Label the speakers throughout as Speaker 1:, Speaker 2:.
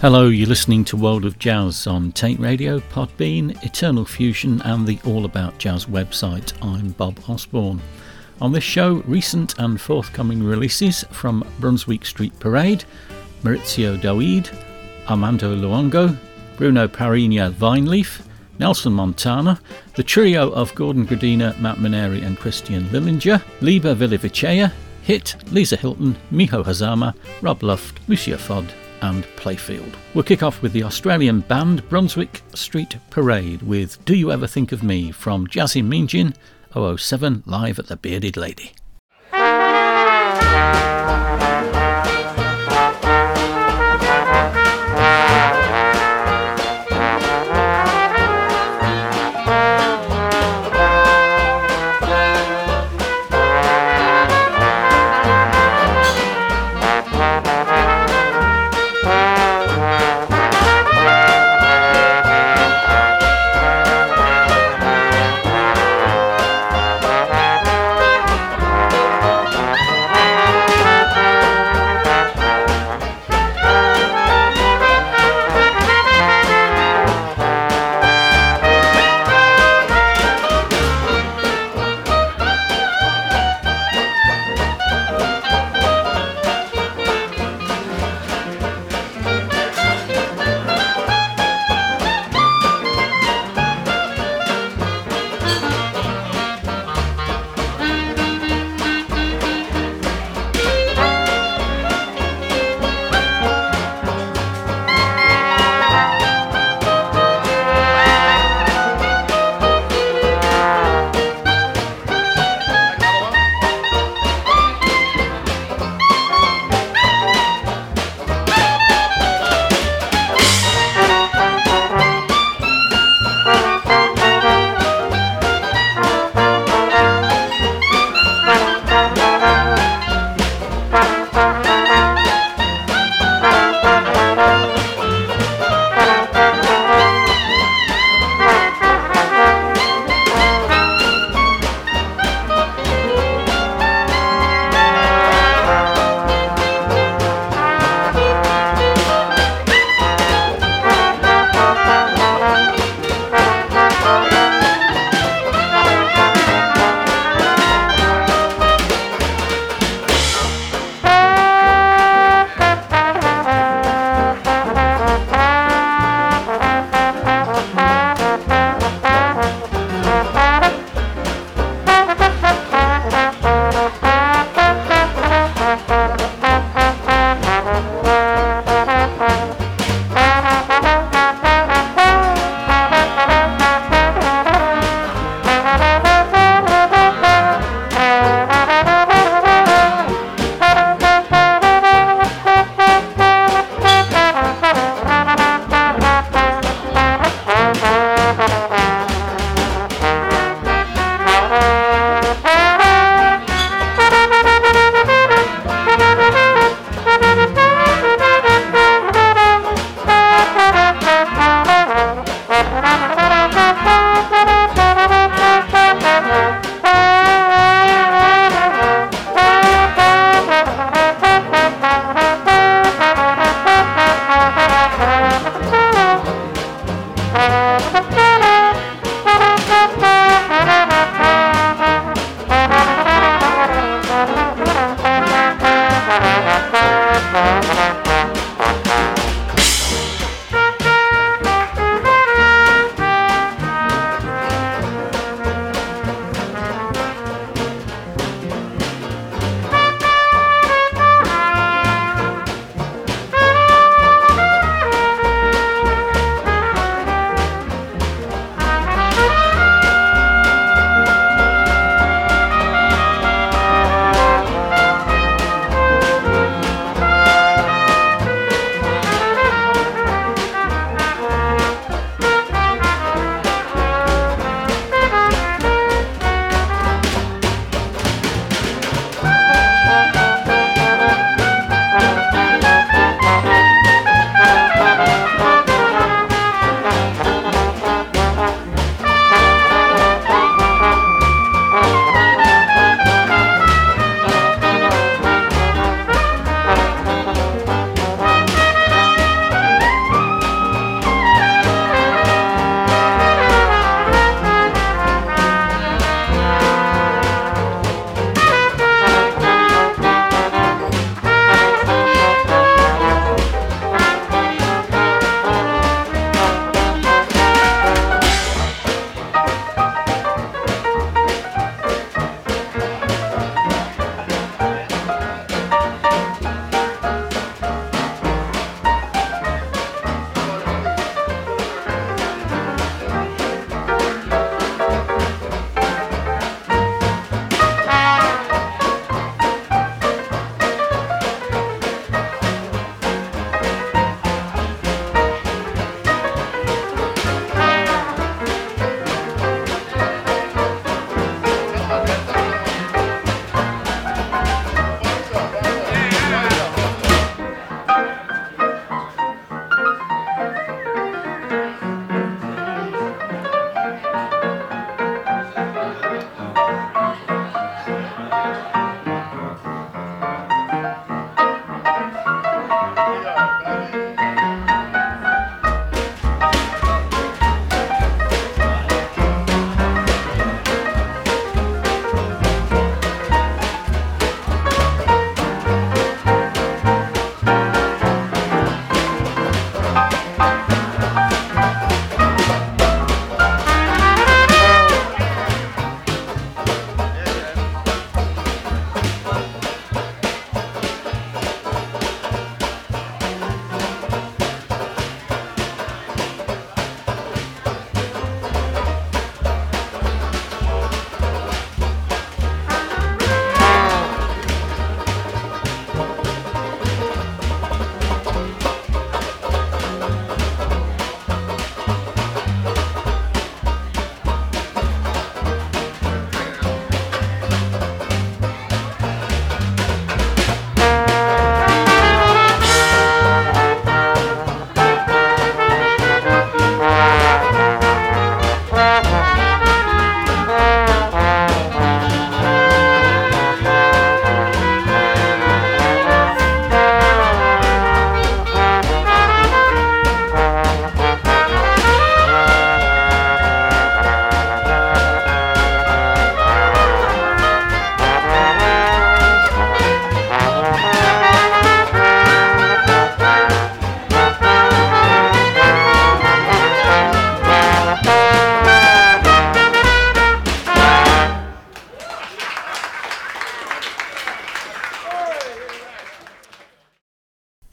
Speaker 1: Hello, you're listening to World of Jazz on Tate Radio, Podbean, Eternal Fusion, and the All About Jazz website. I'm Bob Osborne. On this show, recent and forthcoming releases from Brunswick Street Parade, Mauricio Dawid, Armando Luongo, Bruno Parrinha Vineleaf, Nelson Montana, the trio of Gordon Grdina, Mat Maneri, and Christian Lillinger, Liba Villavecchia, HIIT, Lisa Hilton, Miho Hazama, Rob Luft, Lucia Fodde, and Playfield. We'll kick off with the Australian band Brunswick Street Parade with Do You Ever Think of Me from Jazz in Meanjin 007 live at the Bearded Lady.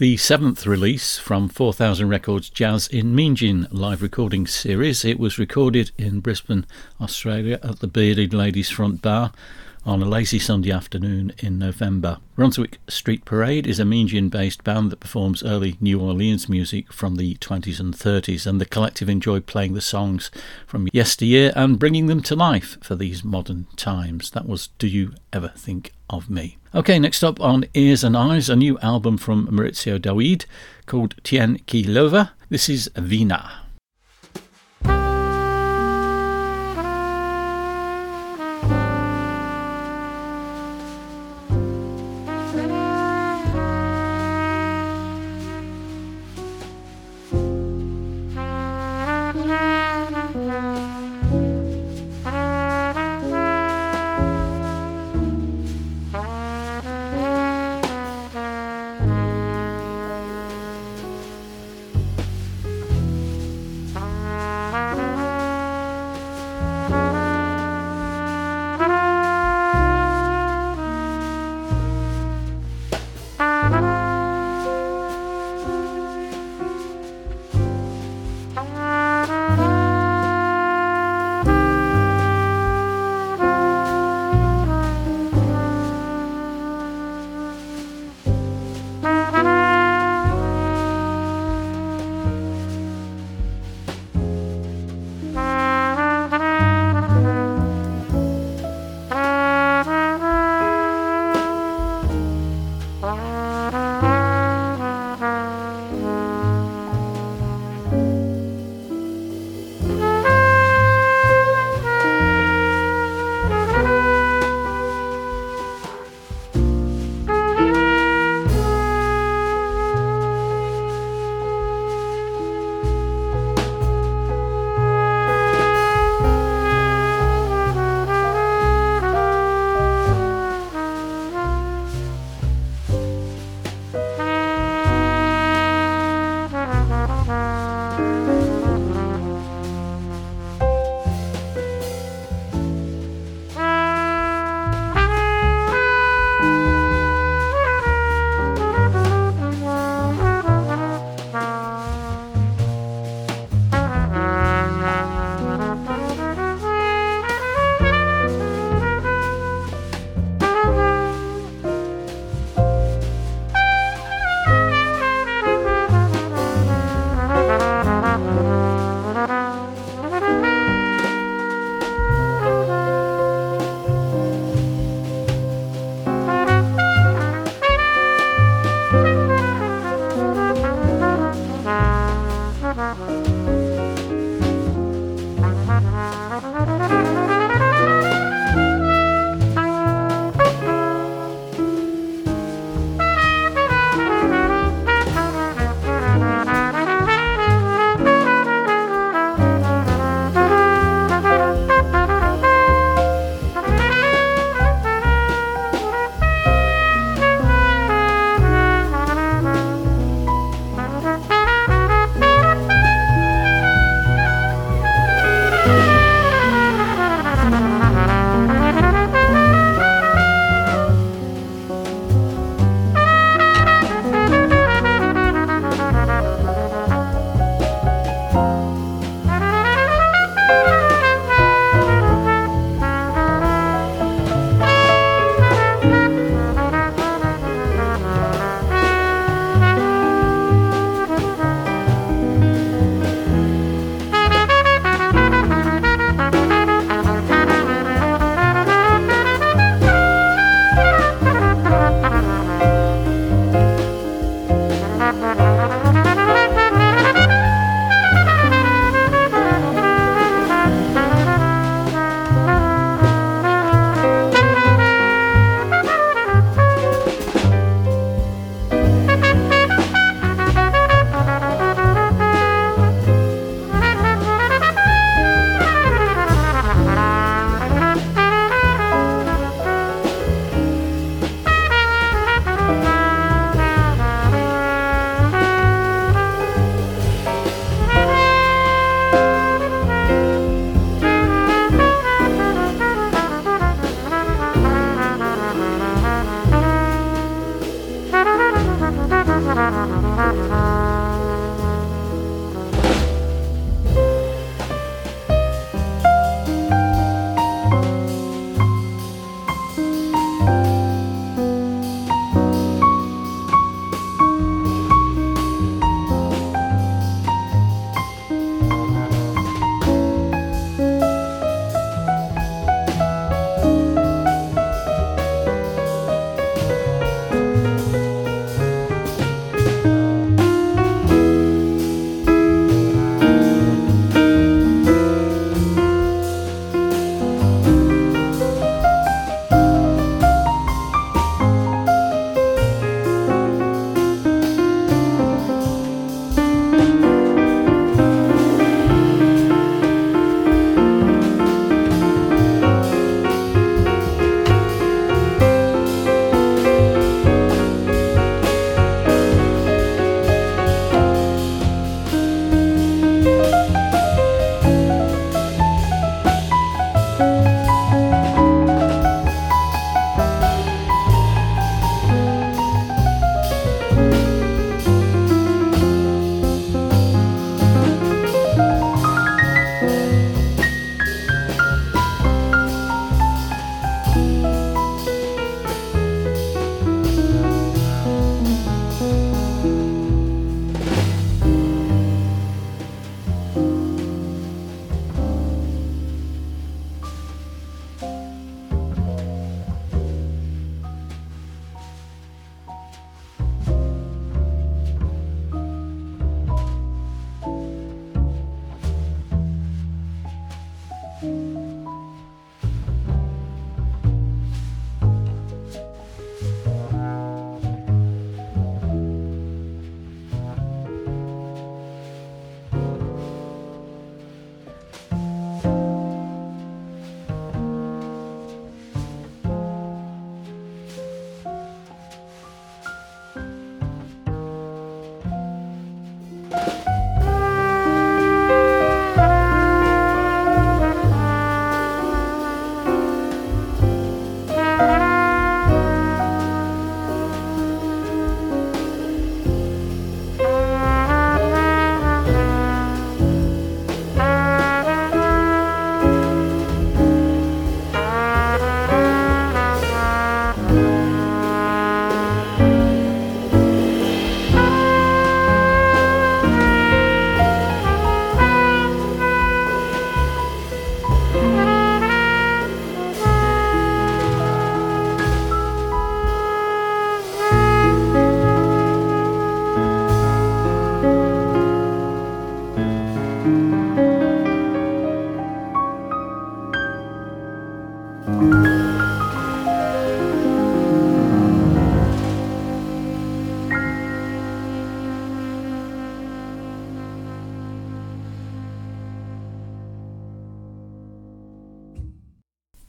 Speaker 1: The seventh release from 4000 Records Jazz in Meanjin live recording series. It was recorded in Brisbane, Australia at the Bearded Ladies Front Bar on a lazy Sunday afternoon in November. Brunswick Street Parade is a Meanjin based band that performs early New Orleans music from the 20s and 30s, and the collective enjoy playing the songs from yesteryear and bringing them to life for these modern times. That was Do You Ever Think of Me? Okay, next up on Ears and Eyes, a new album from Mauricio Dawid called Tien Ki Lova. This is Vina.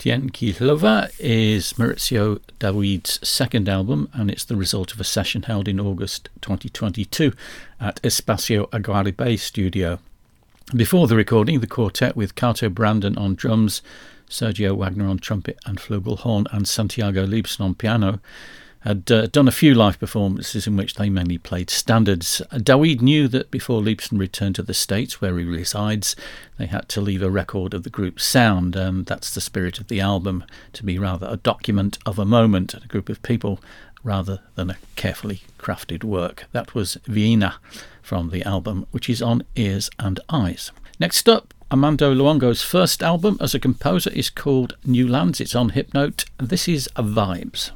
Speaker 1: Tien Lova is Mauricio Dawid's second album, and it's the result of a session held in August 2022 at Espacio Aguaribe studio. Before the recording, the quartet with Kato Brandon on drums, Sergio Wagner on trumpet and flugelhorn, and Santiago Leibson on piano had uh, done a few live performances in which they mainly played standards. Dawid knew that before Leibson returned to the States, where he resides, they had to leave a record of the group's sound, and that's the spirit of the album, to be rather a document of a moment, a group of people, rather than a carefully crafted work. That was Vienna from the album, which is on Ears and Eyes. Next up, Armando Luongo's first album as a composer is called New Lands. It's on Hypnote. This is Vibes.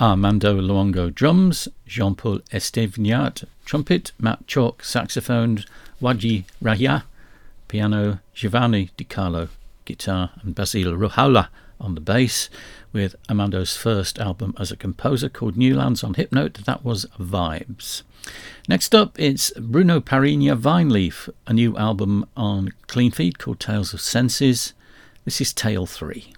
Speaker 1: Armando Luongo drums, Jean-Paul Estiévenart trumpet, Matt Chalk saxophone, Waji Raya piano, Giovanni Di Carlo guitar, and Basile Rahola on the bass, with Armando's first album as a composer called Newlands on Hypnote. That was Vibes. Next up, it's Bruno Parrinha Vineleaf, a new album on Clean Feed called Tales of Senses. This is Tale 3.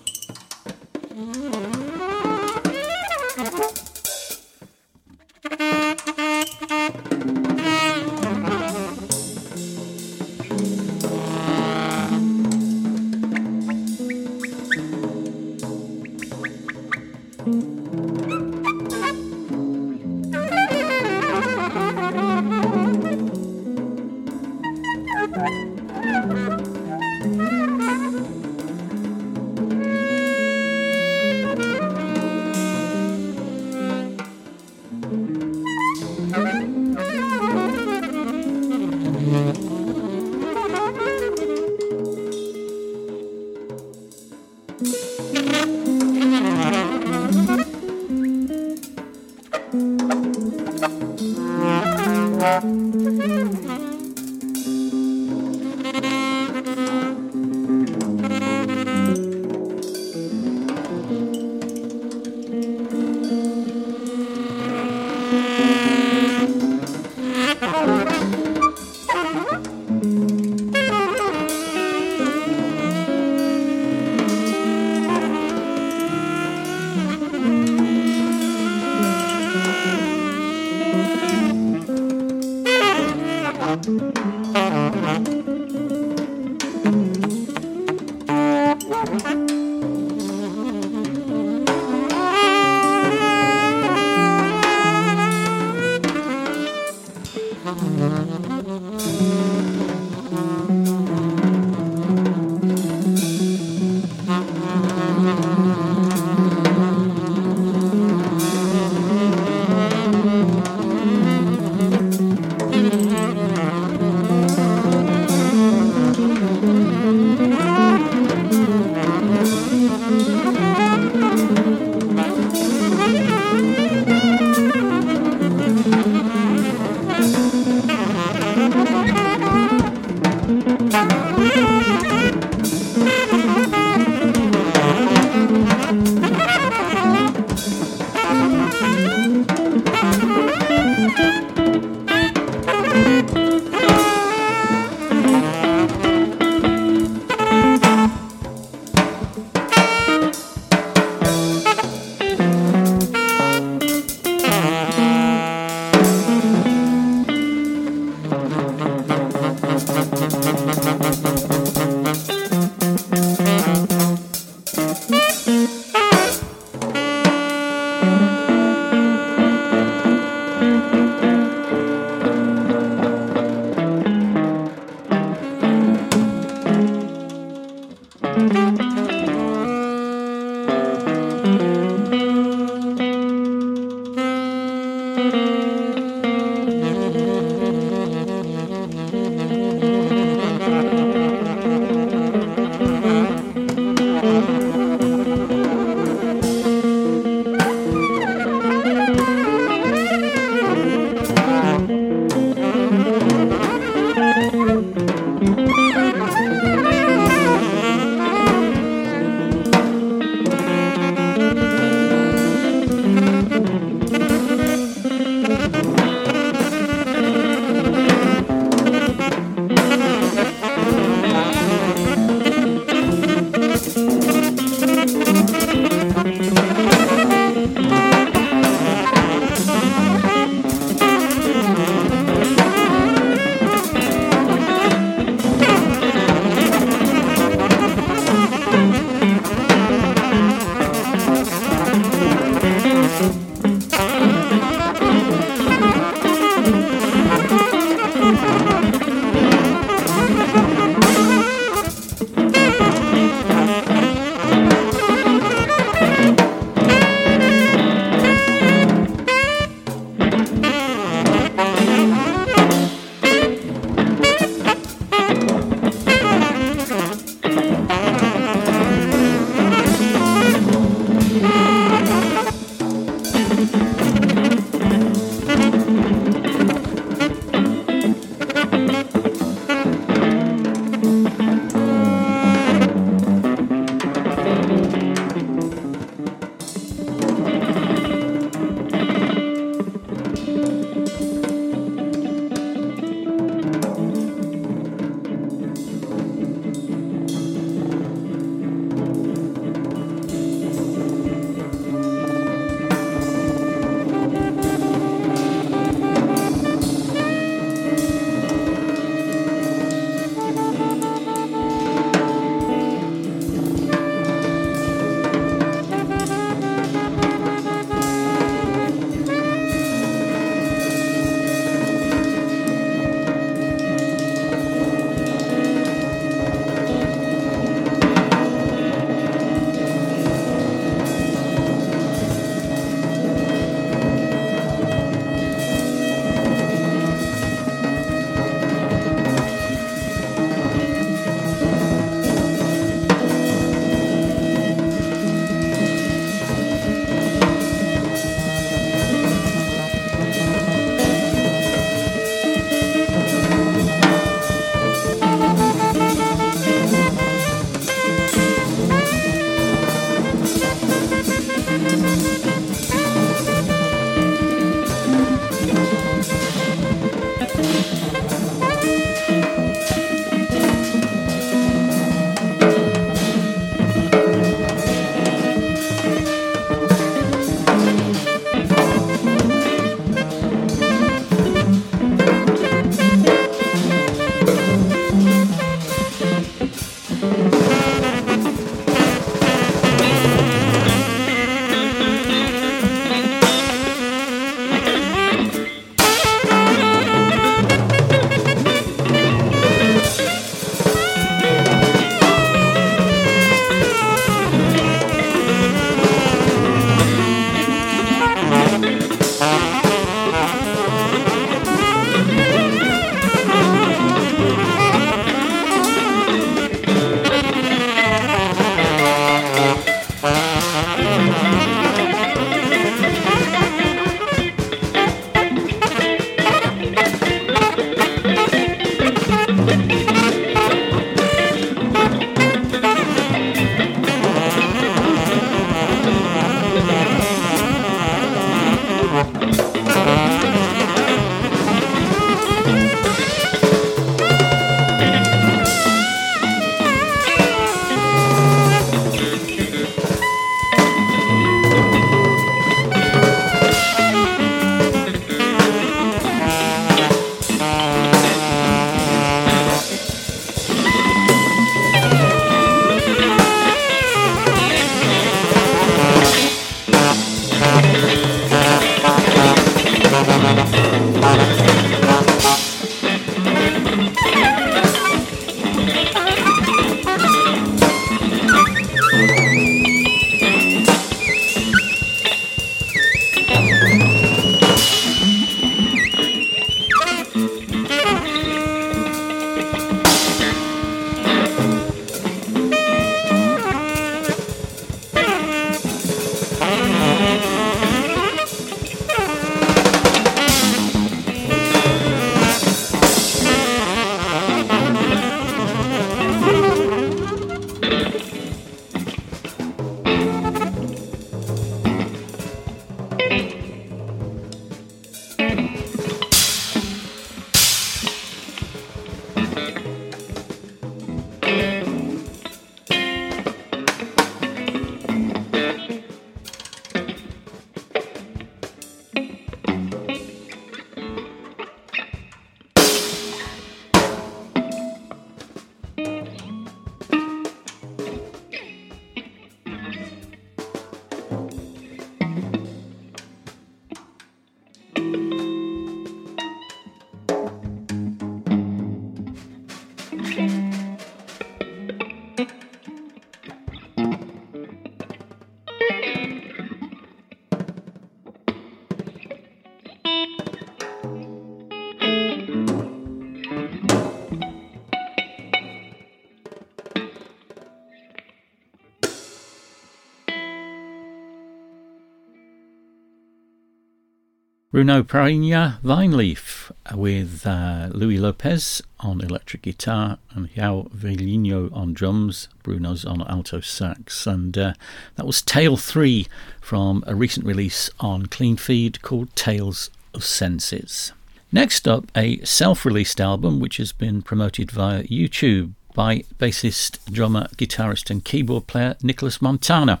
Speaker 1: Bruno Parrinha Vineleaf with uh, Louis Lopez on electric guitar and João Valinho on drums, Bruno's on alto sax. And uh, that was Tale 3 from a recent release on Clean Feed called Tales of Senses. Next up, a self released album which has been promoted via YouTube by bassist, drummer, guitarist, and keyboard player Nelson Montana.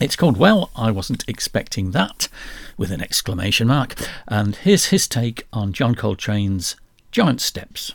Speaker 1: It's called Well, I Wasn't Expecting That, with an exclamation mark. And here's his take on John Coltrane's Giant Steps.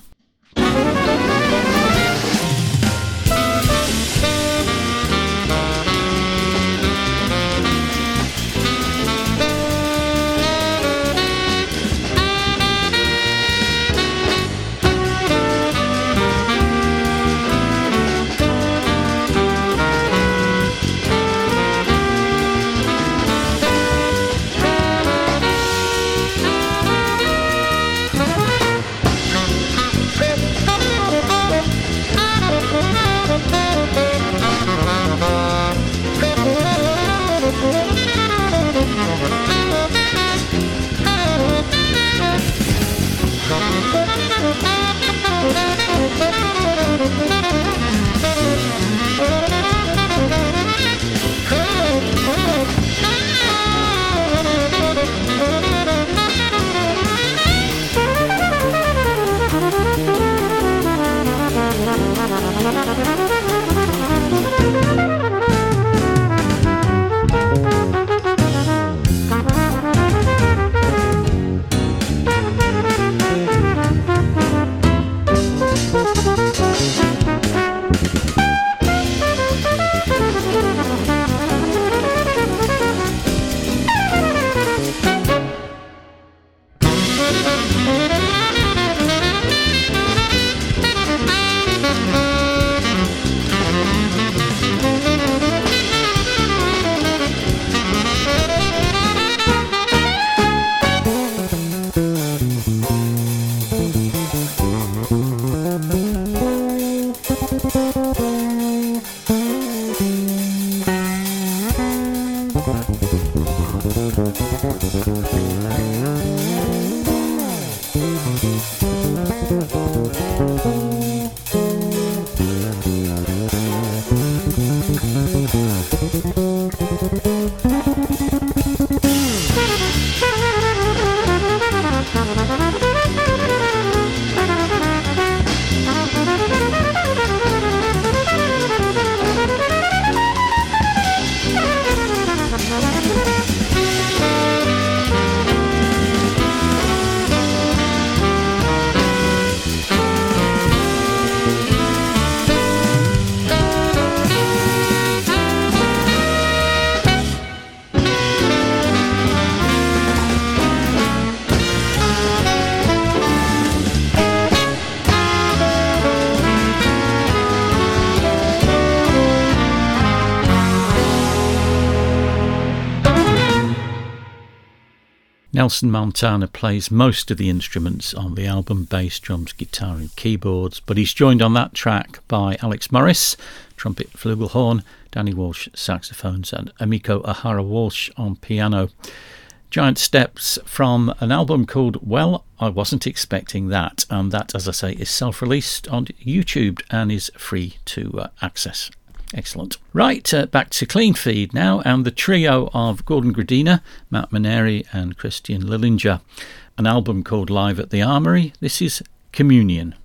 Speaker 1: Nelson Montana plays most of the instruments on the album bass, drums, guitar, and keyboards, but he's joined on that track by Alex Morris, trumpet, flugelhorn, Danny Walsh, saxophones, and Emiko Ahara Walsh on piano. Giant steps from an album called Well, I Wasn't Expecting That, and that, as I say, is self released on YouTube and is free to uh, access. Excellent. Right, uh, back to Clean Feed now, and the trio of Gordon Grdina, Mat Maneri, and Christian Lillinger. An album called Live at the Armory. This is Communion.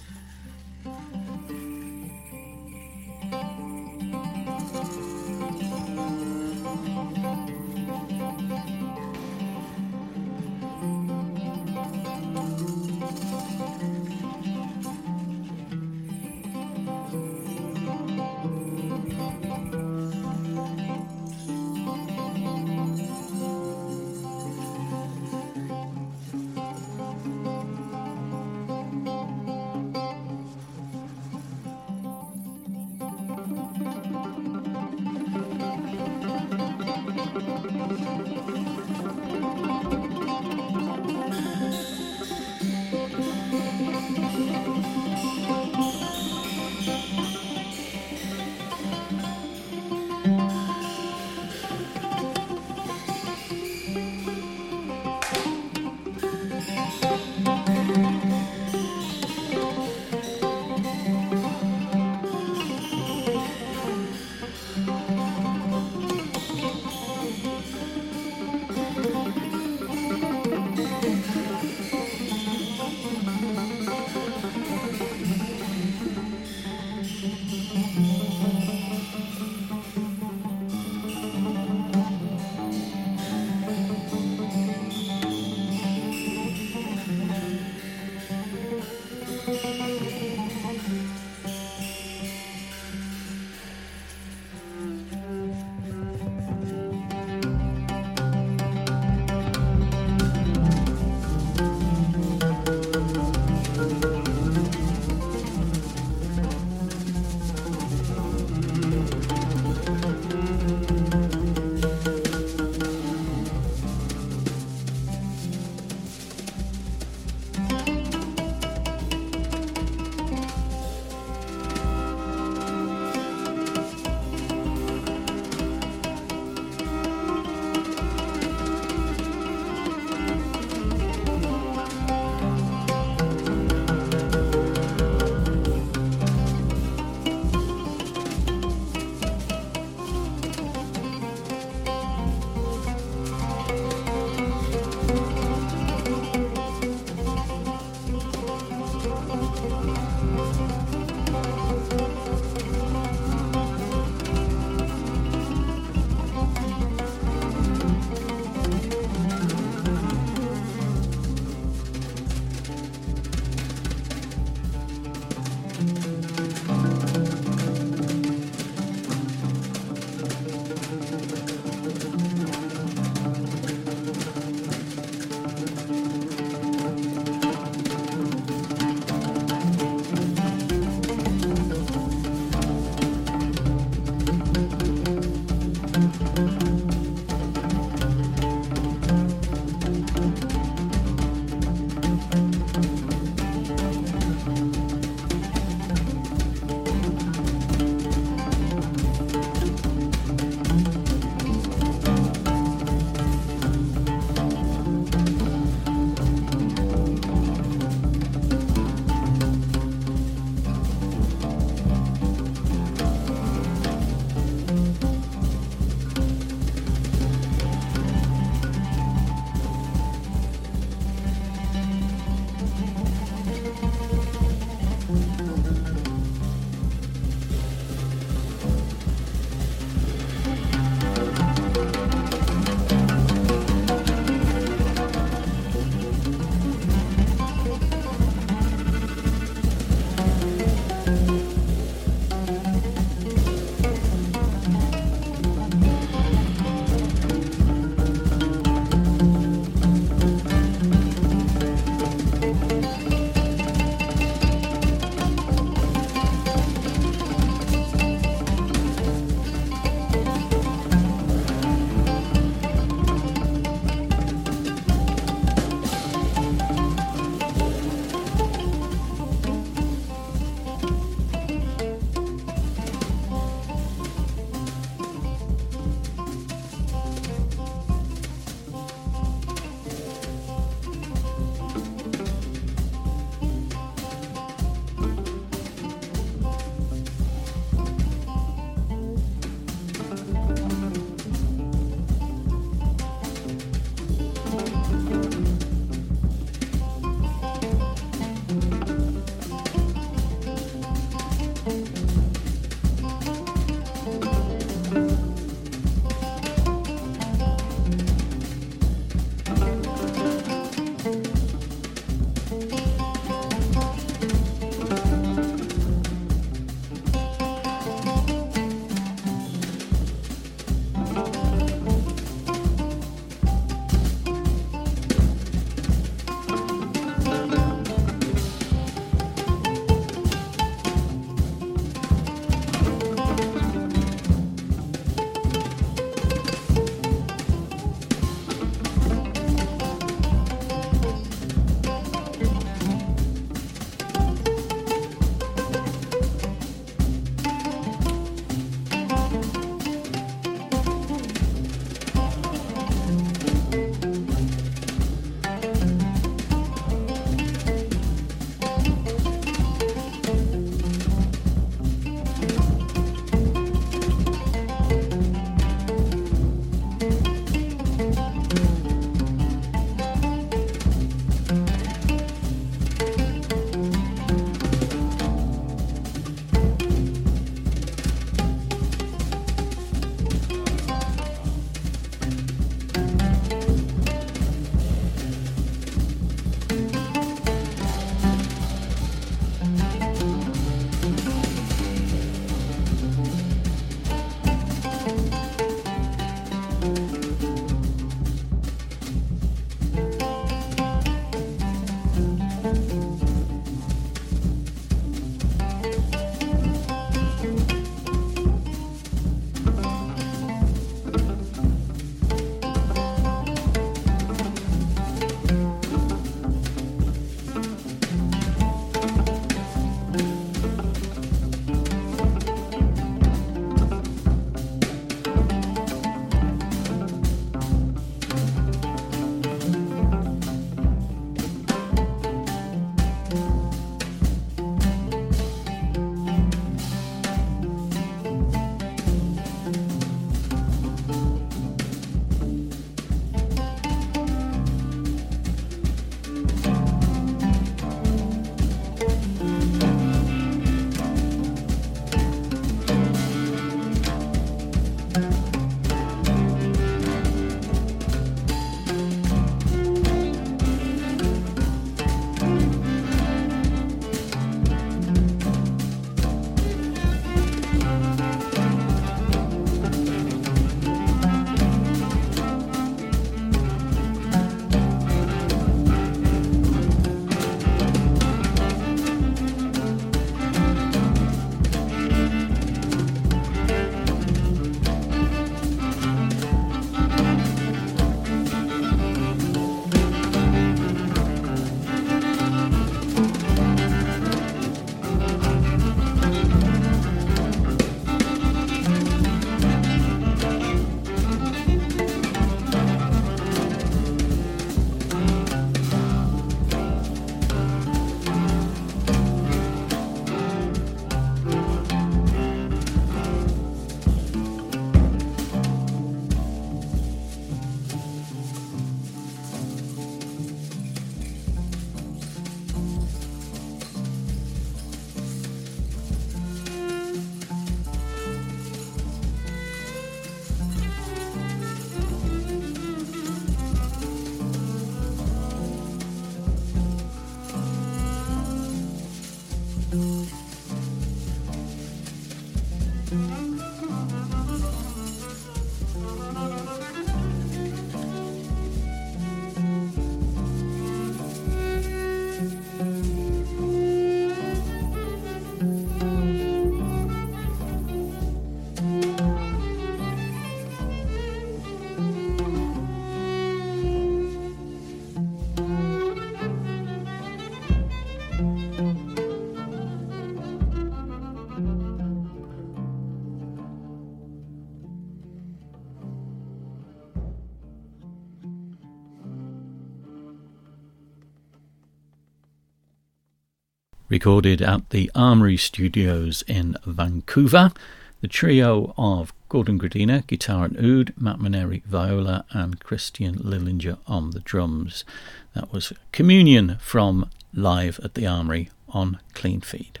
Speaker 1: Recorded at the Armory Studios in Vancouver, the trio of Gordon Grdina, guitar and oud, Mat Maneri, viola, and Christian Lillinger on the drums. That was Communion from Live at the Armory on Clean Feed.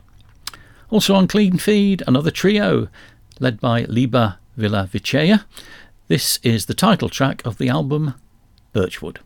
Speaker 1: Also on Clean Feed, another trio led by Liba Villa Villavecchia. This is the title track of the album Birchwood.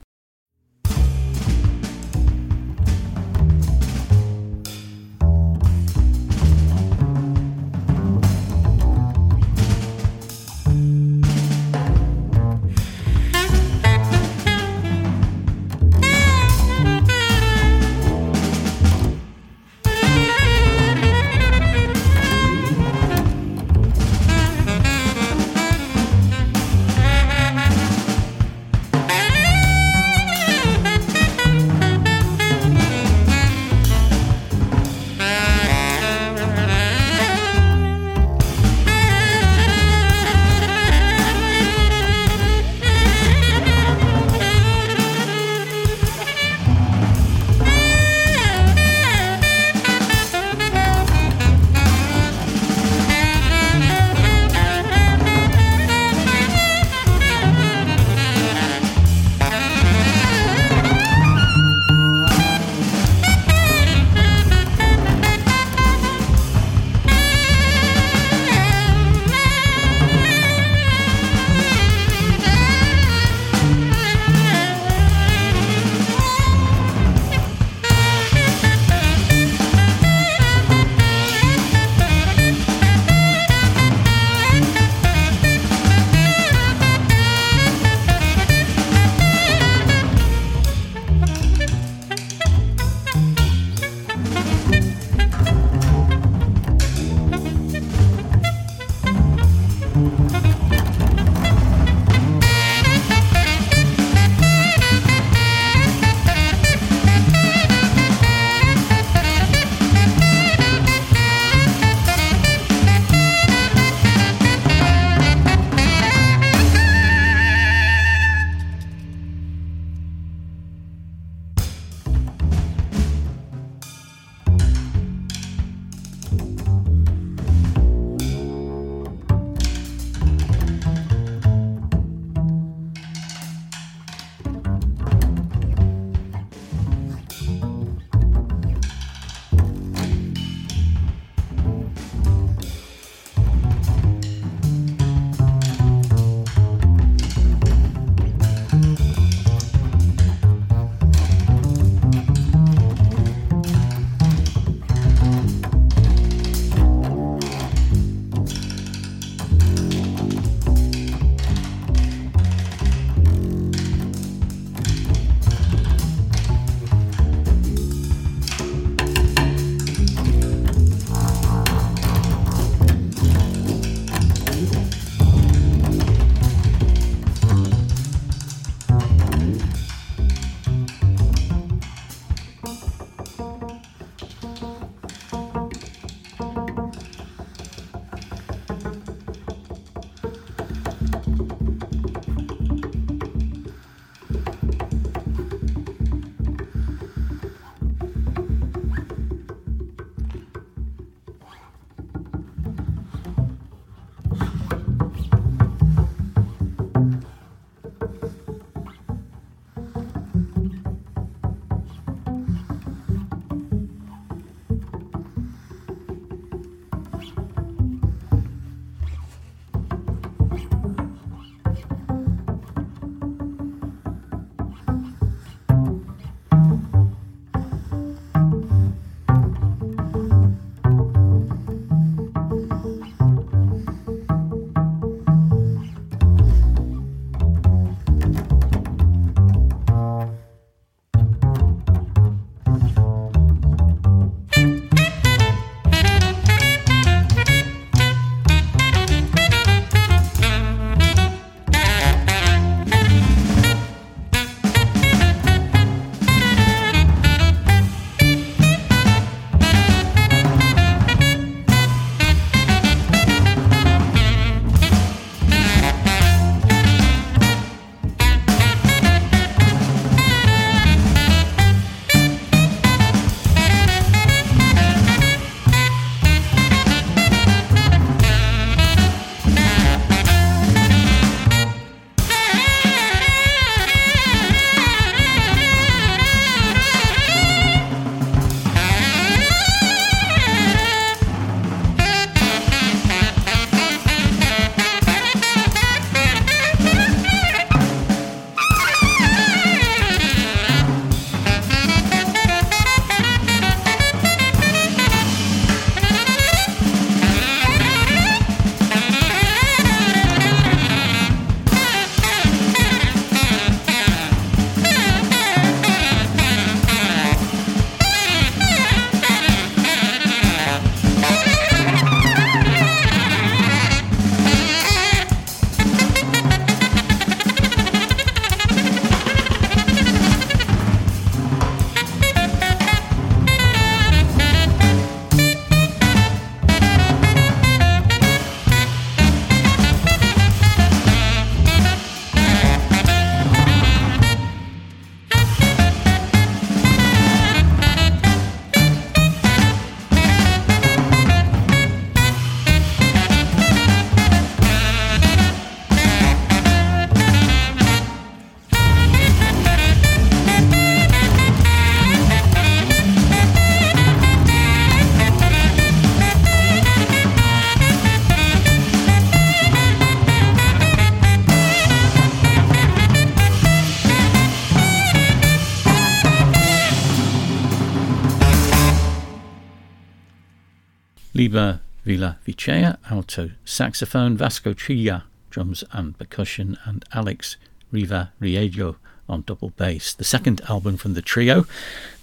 Speaker 1: Liber Villa Vicea, alto saxophone, Vasco Trilla, drums and percussion, and Alex Reviriego on double bass. The second album from the trio,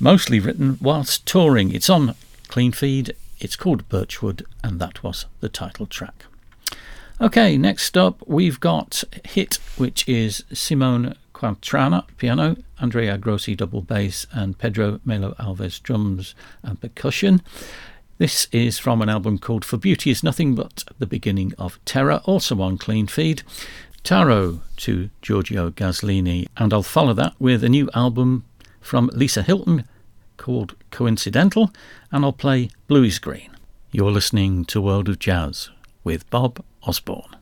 Speaker 1: mostly written whilst touring. It's on Clean Feed, it's called Birchwood, and that was the title track. Okay, next up we've got HIIT, which is Simone Quatrana piano, Andrea Grossi double bass, and Pedro Melo Alves drums and percussion. This is from an album called For Beauty is Nothing But the Beginning of Terror, also on Clean Feed. Taro to Giorgio Gaslini, and I'll follow that with a new album from Lisa Hilton called Coincidental, and I'll play Blues Green. You're listening to World of Jazz with Bob Osborne.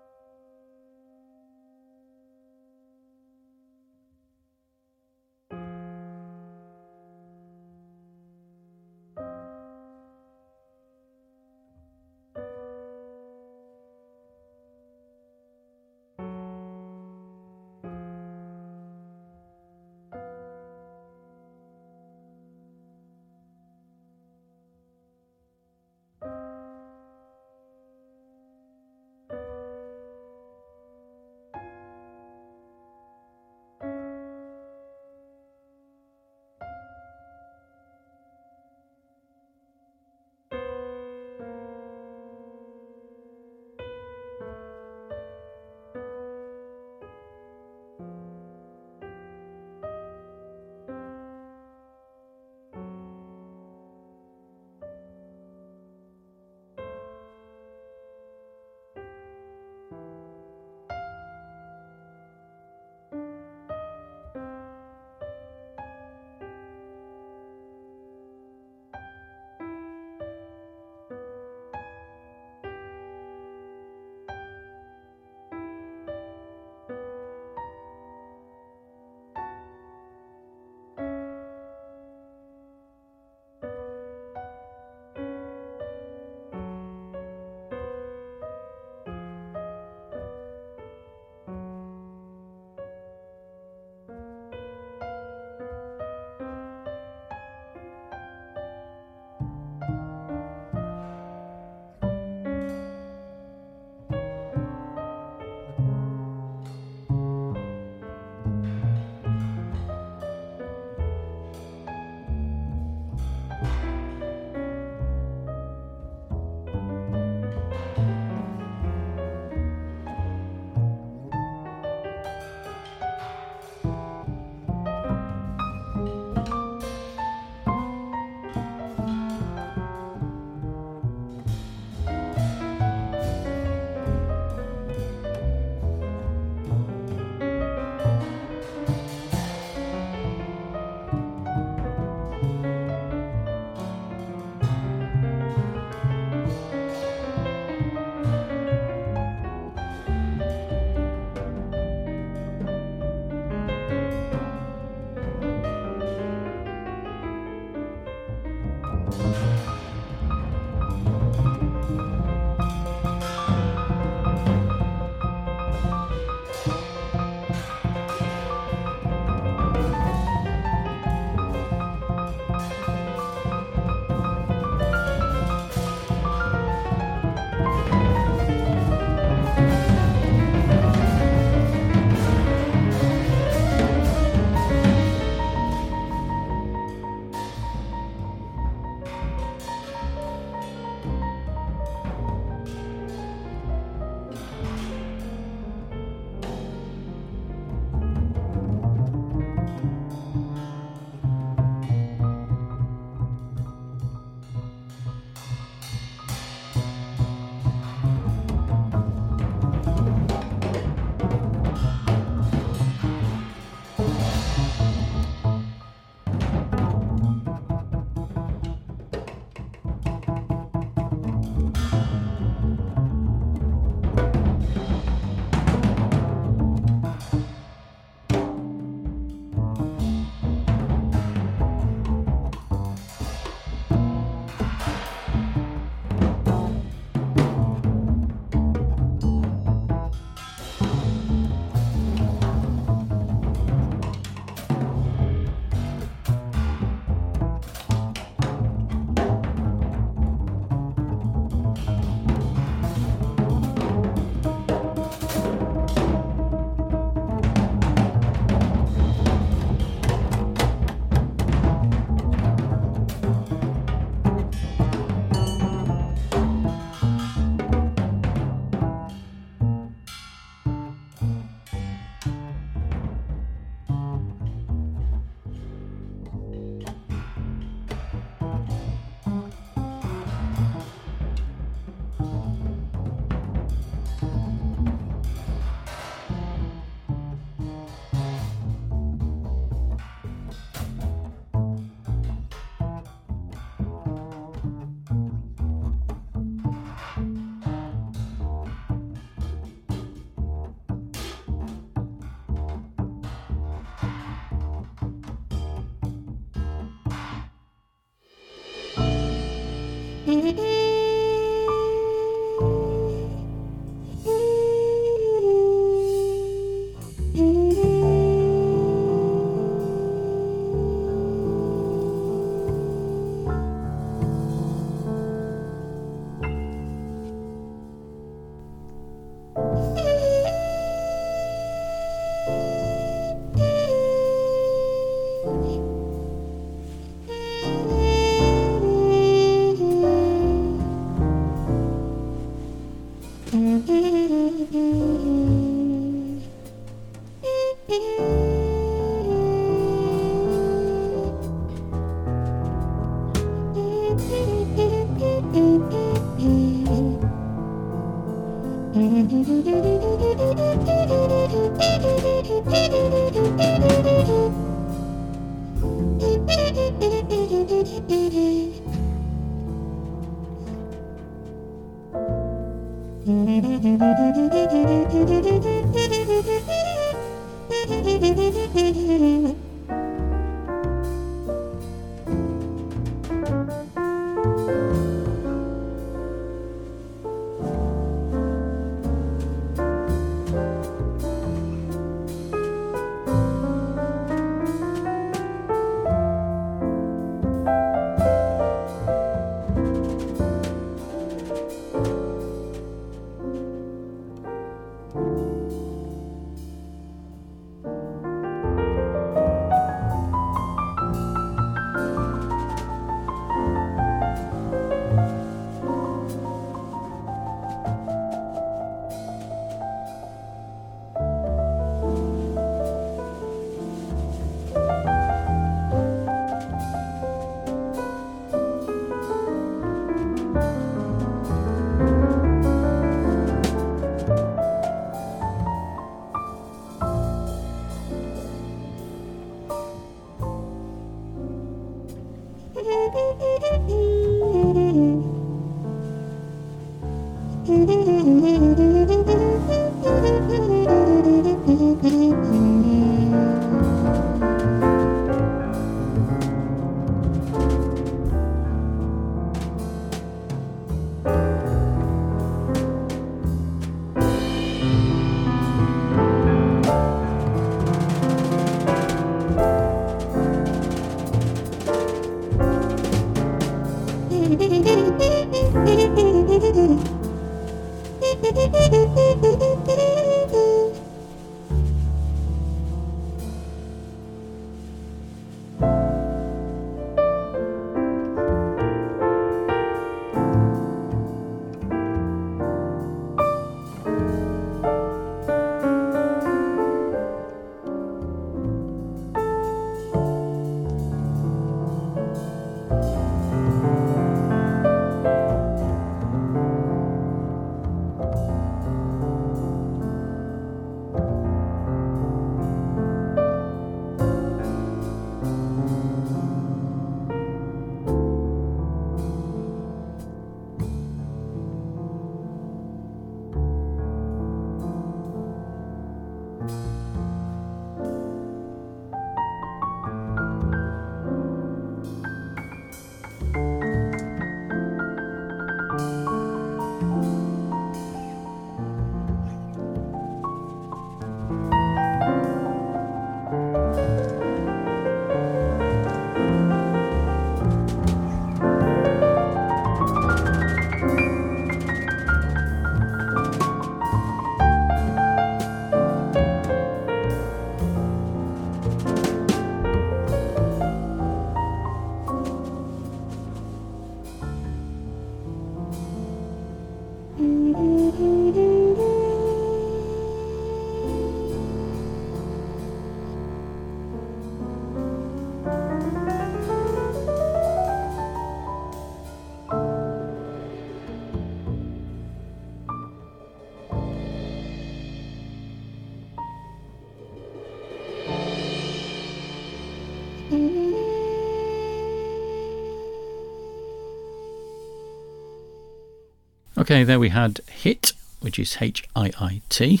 Speaker 1: Okay, there we had HIIT, which is H I I T,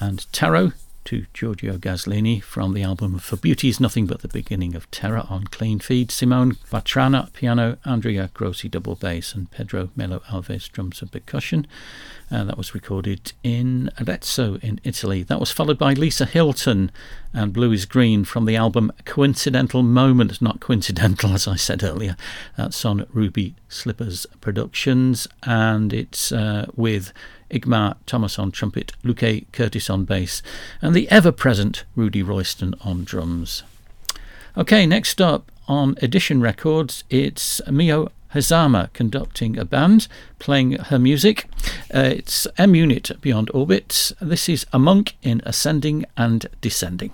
Speaker 1: and Tarot, to Giorgio Gaslini from the album For Beauty is Nothing But the Beginning of Terror on Clean Feed, Simone Quatrana piano, Andrea Grossi double bass, and Pedro Melo Alves drums and percussion. Uh, that was recorded in Arezzo in Italy. That was followed by Lisa Hilton and Blue is Green from the album Coincidental Moment, not coincidental as I said earlier. That's on Ruby Slippers Productions and it's uh, with Igmar Thomas on trumpet, Luques Curtis on bass, and the ever present Rudy Royston on drums. Okay, next up on Edition Records, it's Miho Hazama conducting a band, playing her music. Uh, it's M Unit Beyond Orbit. This is A Monk in Ascending and Descending.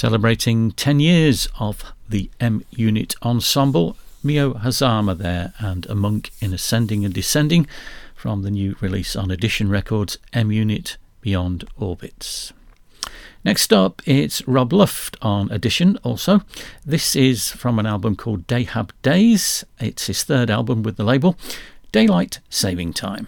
Speaker 1: Celebrating 10 years of the M Unit Ensemble, Miho Hazama there, and A Monk in Ascending and Descending from the new release on Edition Records, M Unit Beyond Orbits. Next up, it's Rob Luft on Edition also. This is from an album called Dayhab Days. It's his third album with the label, Daylight Saving Time.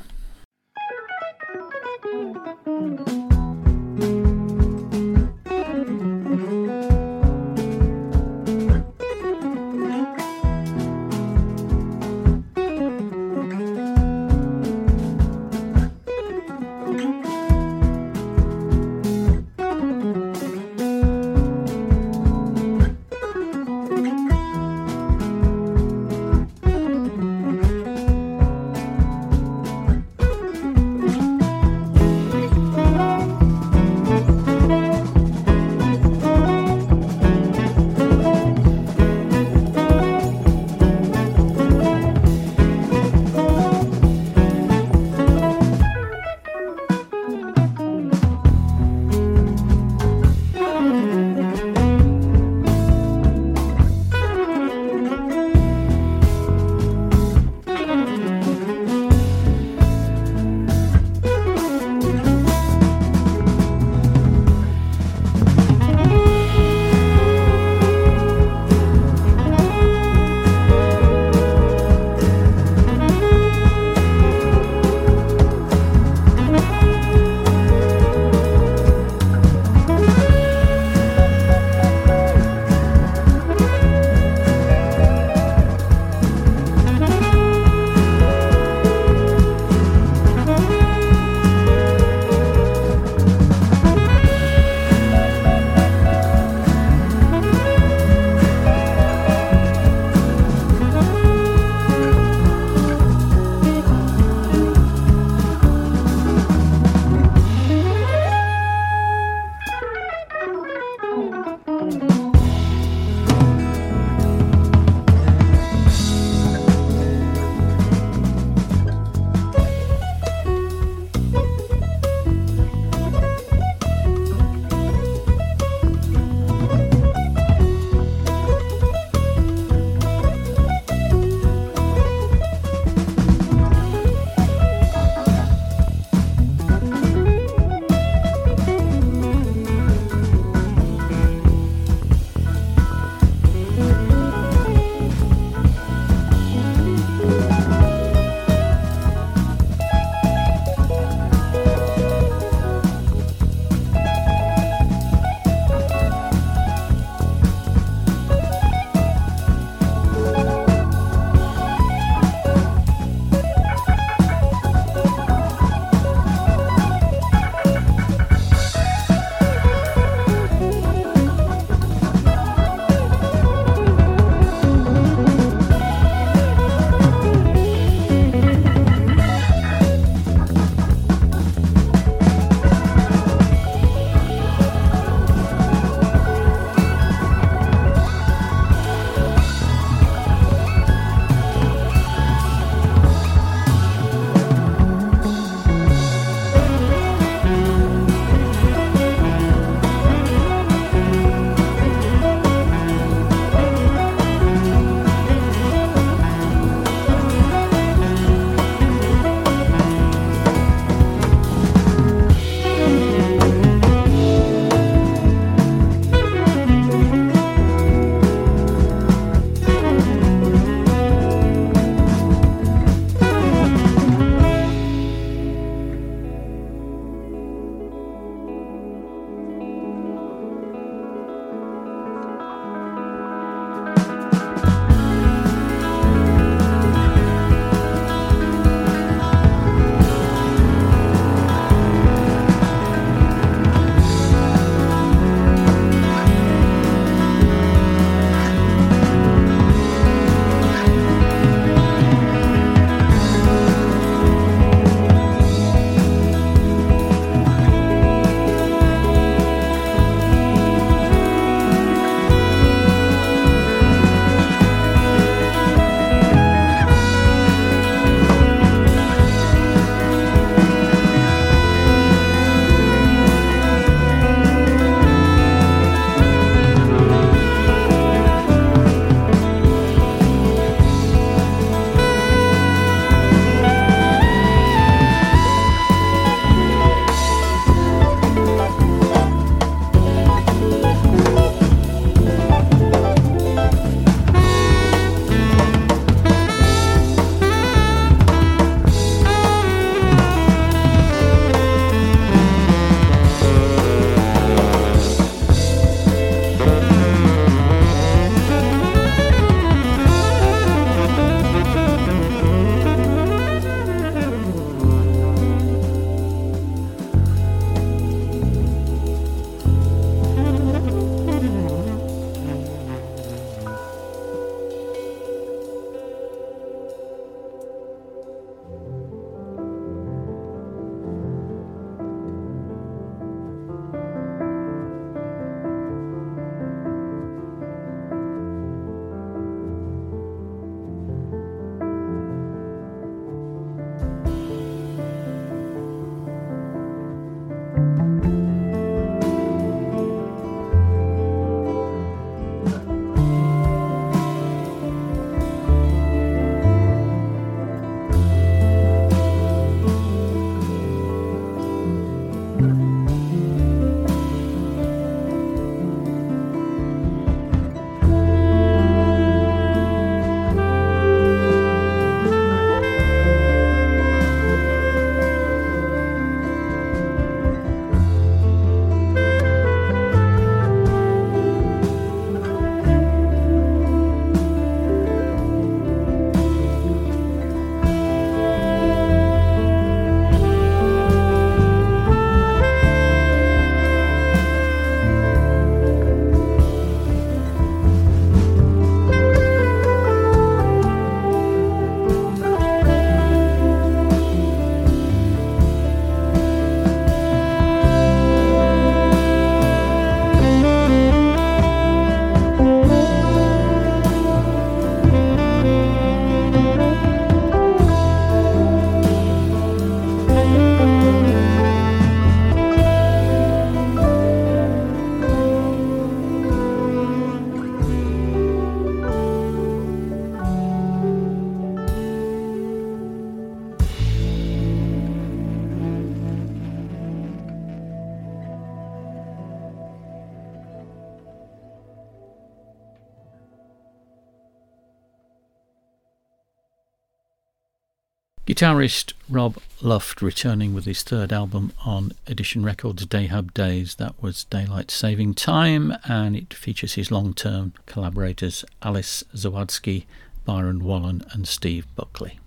Speaker 2: Guitarist Rob Luft returning with his third album on Edition Records Dayhab Days. That was Daylight Saving Time, and it features his long term collaborators Alice Zawadzki, Byron Wallen, and Steve Buckley.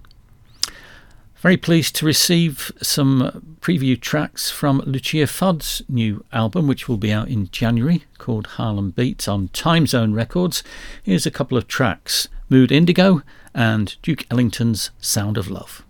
Speaker 2: Very pleased to receive some preview tracks from Lucia Fodde's new album, which will be out in January, called Harlem Beats on Time Zone Records. Here's a couple of tracks Mood Indigo and Duke Ellington's Sound of Love.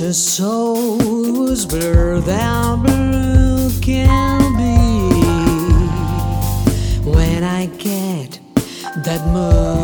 Speaker 2: your soul was blurred than blue can be when I get that moon.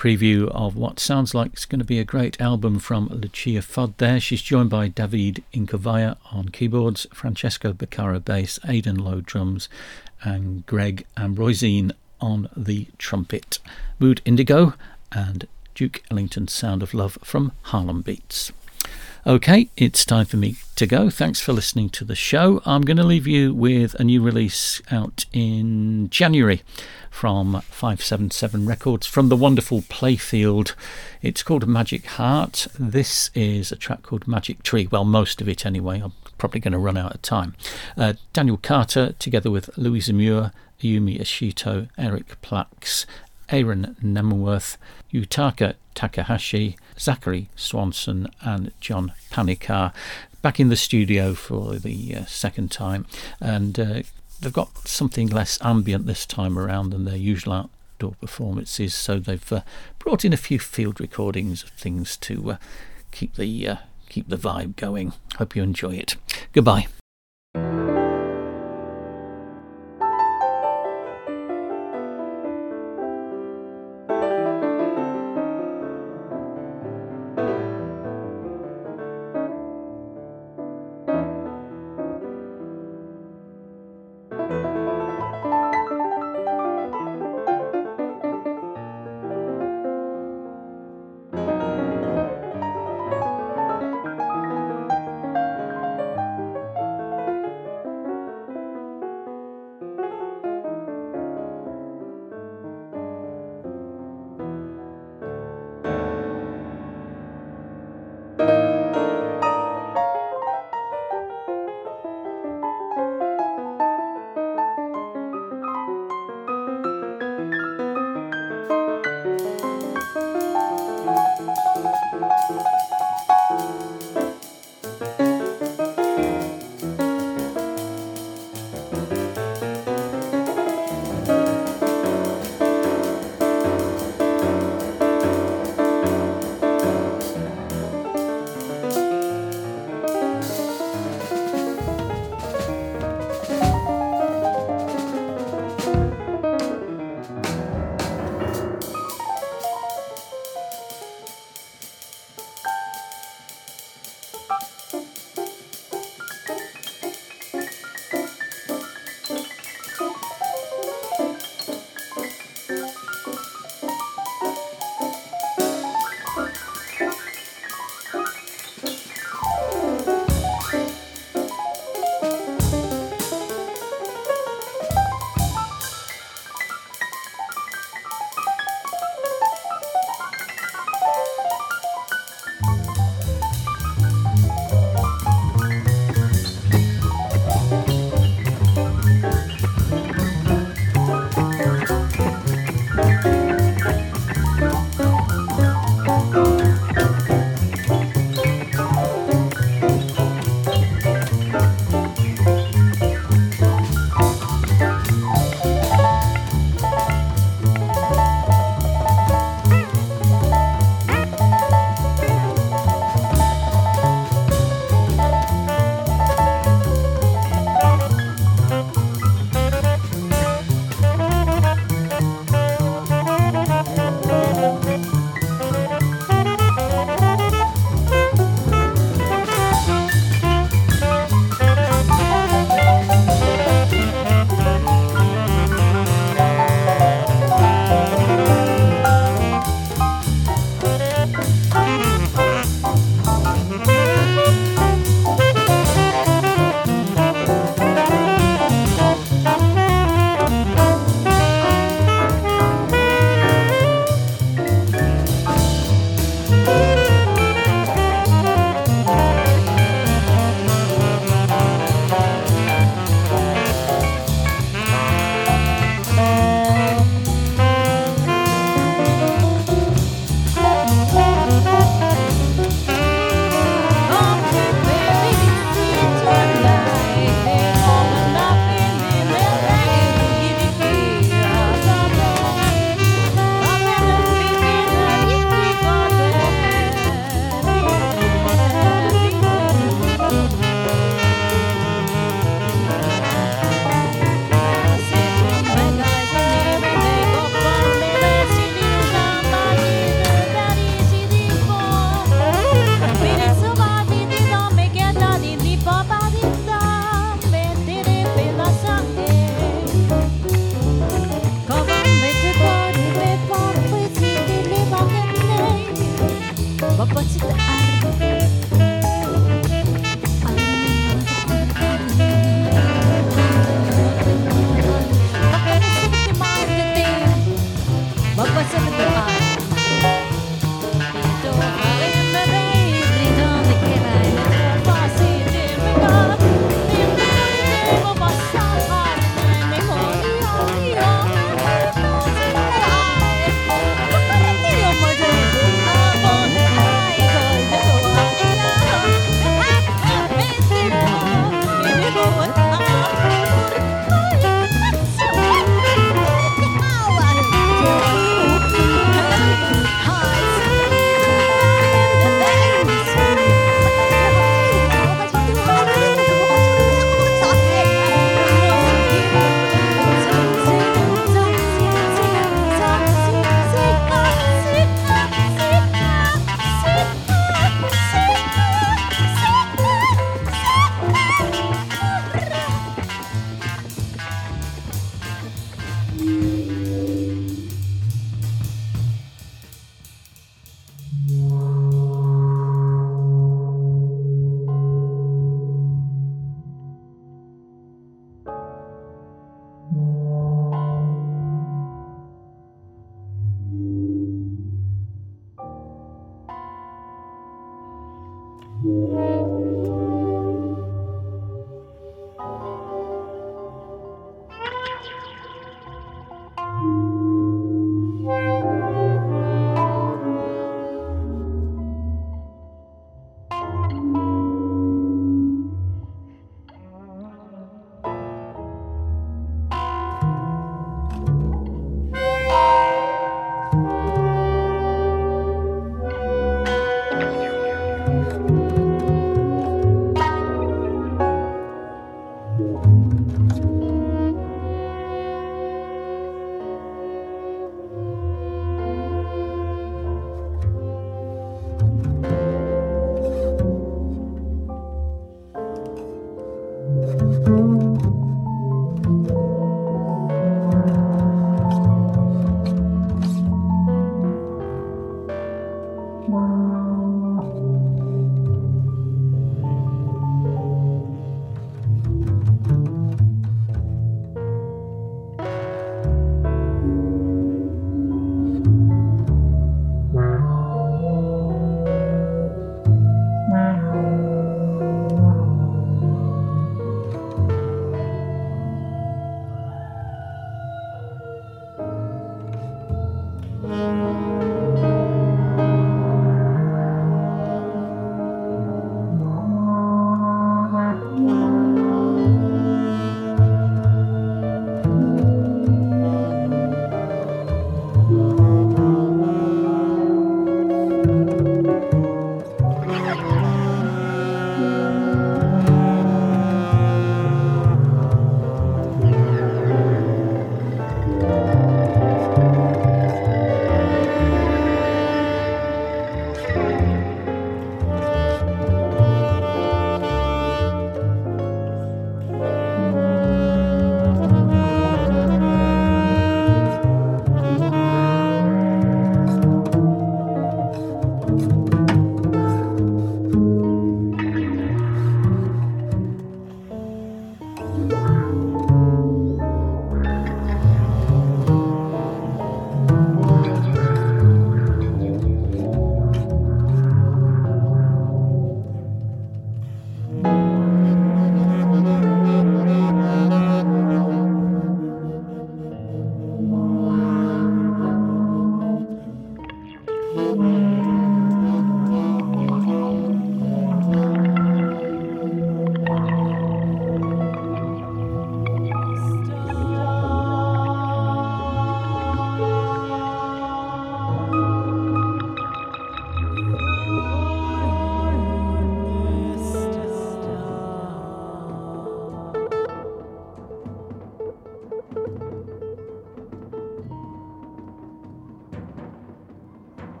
Speaker 1: Preview of what sounds like it's going to be a great album from Lucia Fodde there. She's joined by David Incovaya on keyboards, Francesco Beccara bass, Aidan Lowe drums, and Greg Ambroisine on the trumpet. Mood Indigo and Duke Ellington Sound of Love from Harlem Beats. Okay, it's time for me to go. Thanks for listening to the show. I'm going to leave you with a new release out in January from 577 Records from the wonderful Playfield. It's called Magic Heart. This is a track called Magic Tree. Well, most of it anyway. I'm probably going to run out of time. Uh, Daniel Carter, together with Louisa Muir, Ayumi Ishito, Eric Plaks, Aaron Nemworth, Yutaka Takahashi, Zachary Swanson, and Jon Panikkar back in the studio for the uh, second time. And uh, they've got something less ambient this time around than their usual outdoor performances, so they've uh, brought in a few field recordings of things to uh, keep the uh, keep the vibe going. Hope you enjoy it. Goodbye.